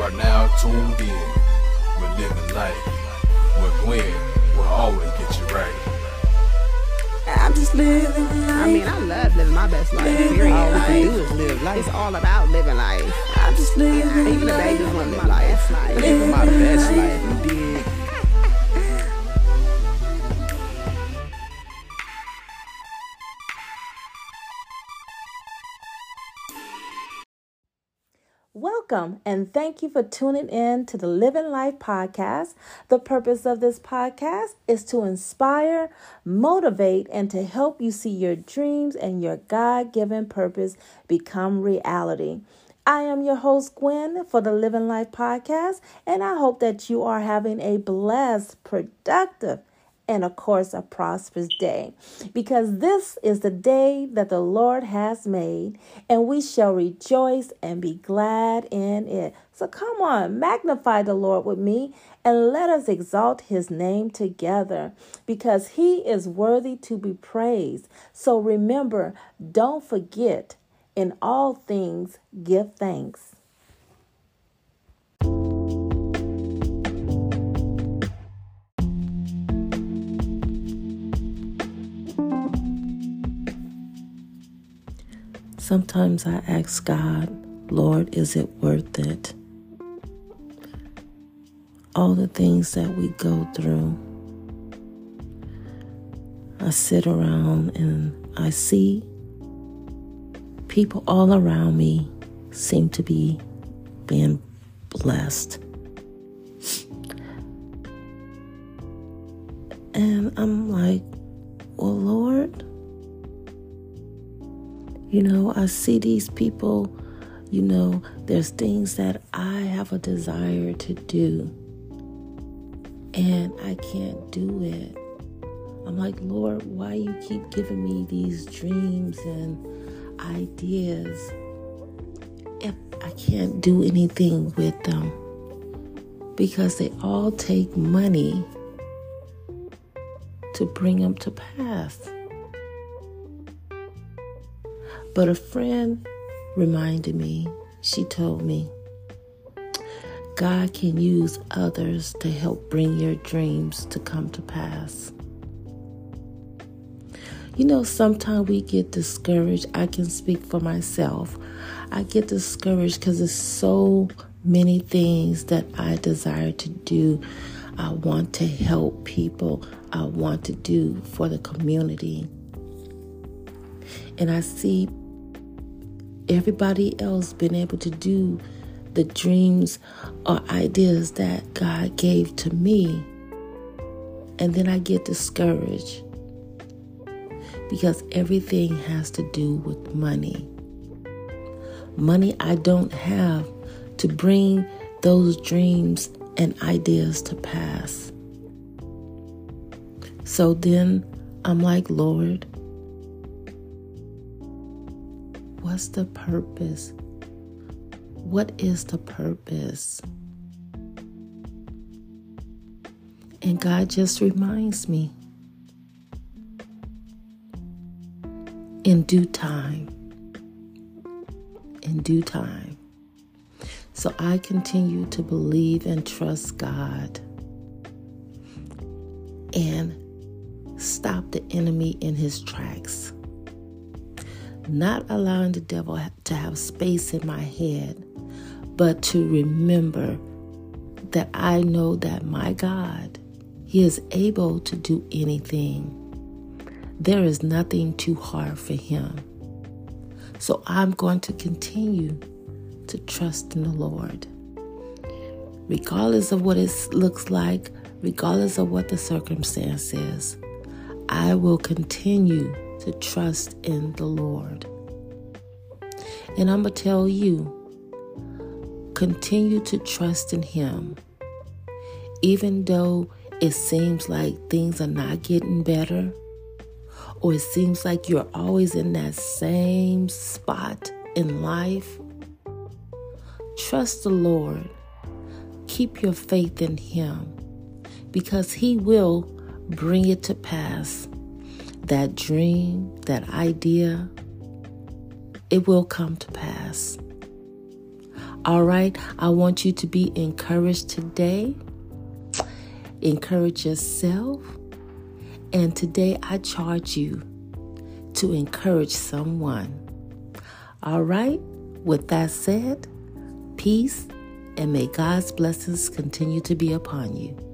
You are now tuned in with Living Life, where Gwen will always get you right. I'm just living life. I mean, I love living my best life. Period. All we Like, can do is live life. it's all about living life. I'm just living Even the babies want to live life. Like, Living my best life, Welcome and thank you for tuning in to the Living Life podcast. The purpose of this podcast is to inspire, motivate, and to help you see your dreams and your God given purpose become reality. I am your host, Gwen, for the Living Life podcast, and I hope that you are having a blessed, productive, and of course, a prosperous day. Because this is the day that the Lord has made, and we shall rejoice and be glad in it. So come on, magnify the Lord with me, and let us exalt his name together, because he is worthy to be praised. So remember, don't forget, in all things, give thanks. Sometimes I ask God, Lord, is it worth it? All the things that we go through. I sit around and I see people all around me seem to be being blessed. And I'm like, well, Lord, you know, I see these people, you know, there's things that I have a desire to do, and I can't do it. I'm like, Lord, why you keep giving me these dreams and ideas if I can't do anything with them? Because they all take money to bring them to pass. But a friend reminded me, she told me, God can use others to help bring your dreams to come to pass. You know, sometimes we get discouraged. I can speak for myself. I get discouraged because there's so many things that I desire to do. I want to help people. I want to do for the community. And I see everybody else been able to do the dreams or ideas that God gave to me. And then I get discouraged because everything has to do with money. Money I don't have to bring those dreams and ideas to pass. So then I'm like, Lord, what's the purpose? What is the purpose? And God just reminds me in due time. In due time. So I continue to believe and trust God and stop the enemy in his tracks. Not allowing the devil to have space in my head, but to remember that I know that my God, He is able to do anything. There is nothing too hard for Him. So I'm going to continue to trust in the Lord. Regardless of what it looks like, regardless of what the circumstance is, I will continue to trust in the Lord. And I'm going to tell you continue to trust in Him. Even though it seems like things are not getting better, or it seems like you're always in that same spot in life, trust the Lord. Keep your faith in Him because He will bring it to pass. That dream, that idea, it will come to pass. All right, I want you to be encouraged today. Encourage yourself. And today I charge you to encourage someone. All right, with that said, peace and may God's blessings continue to be upon you.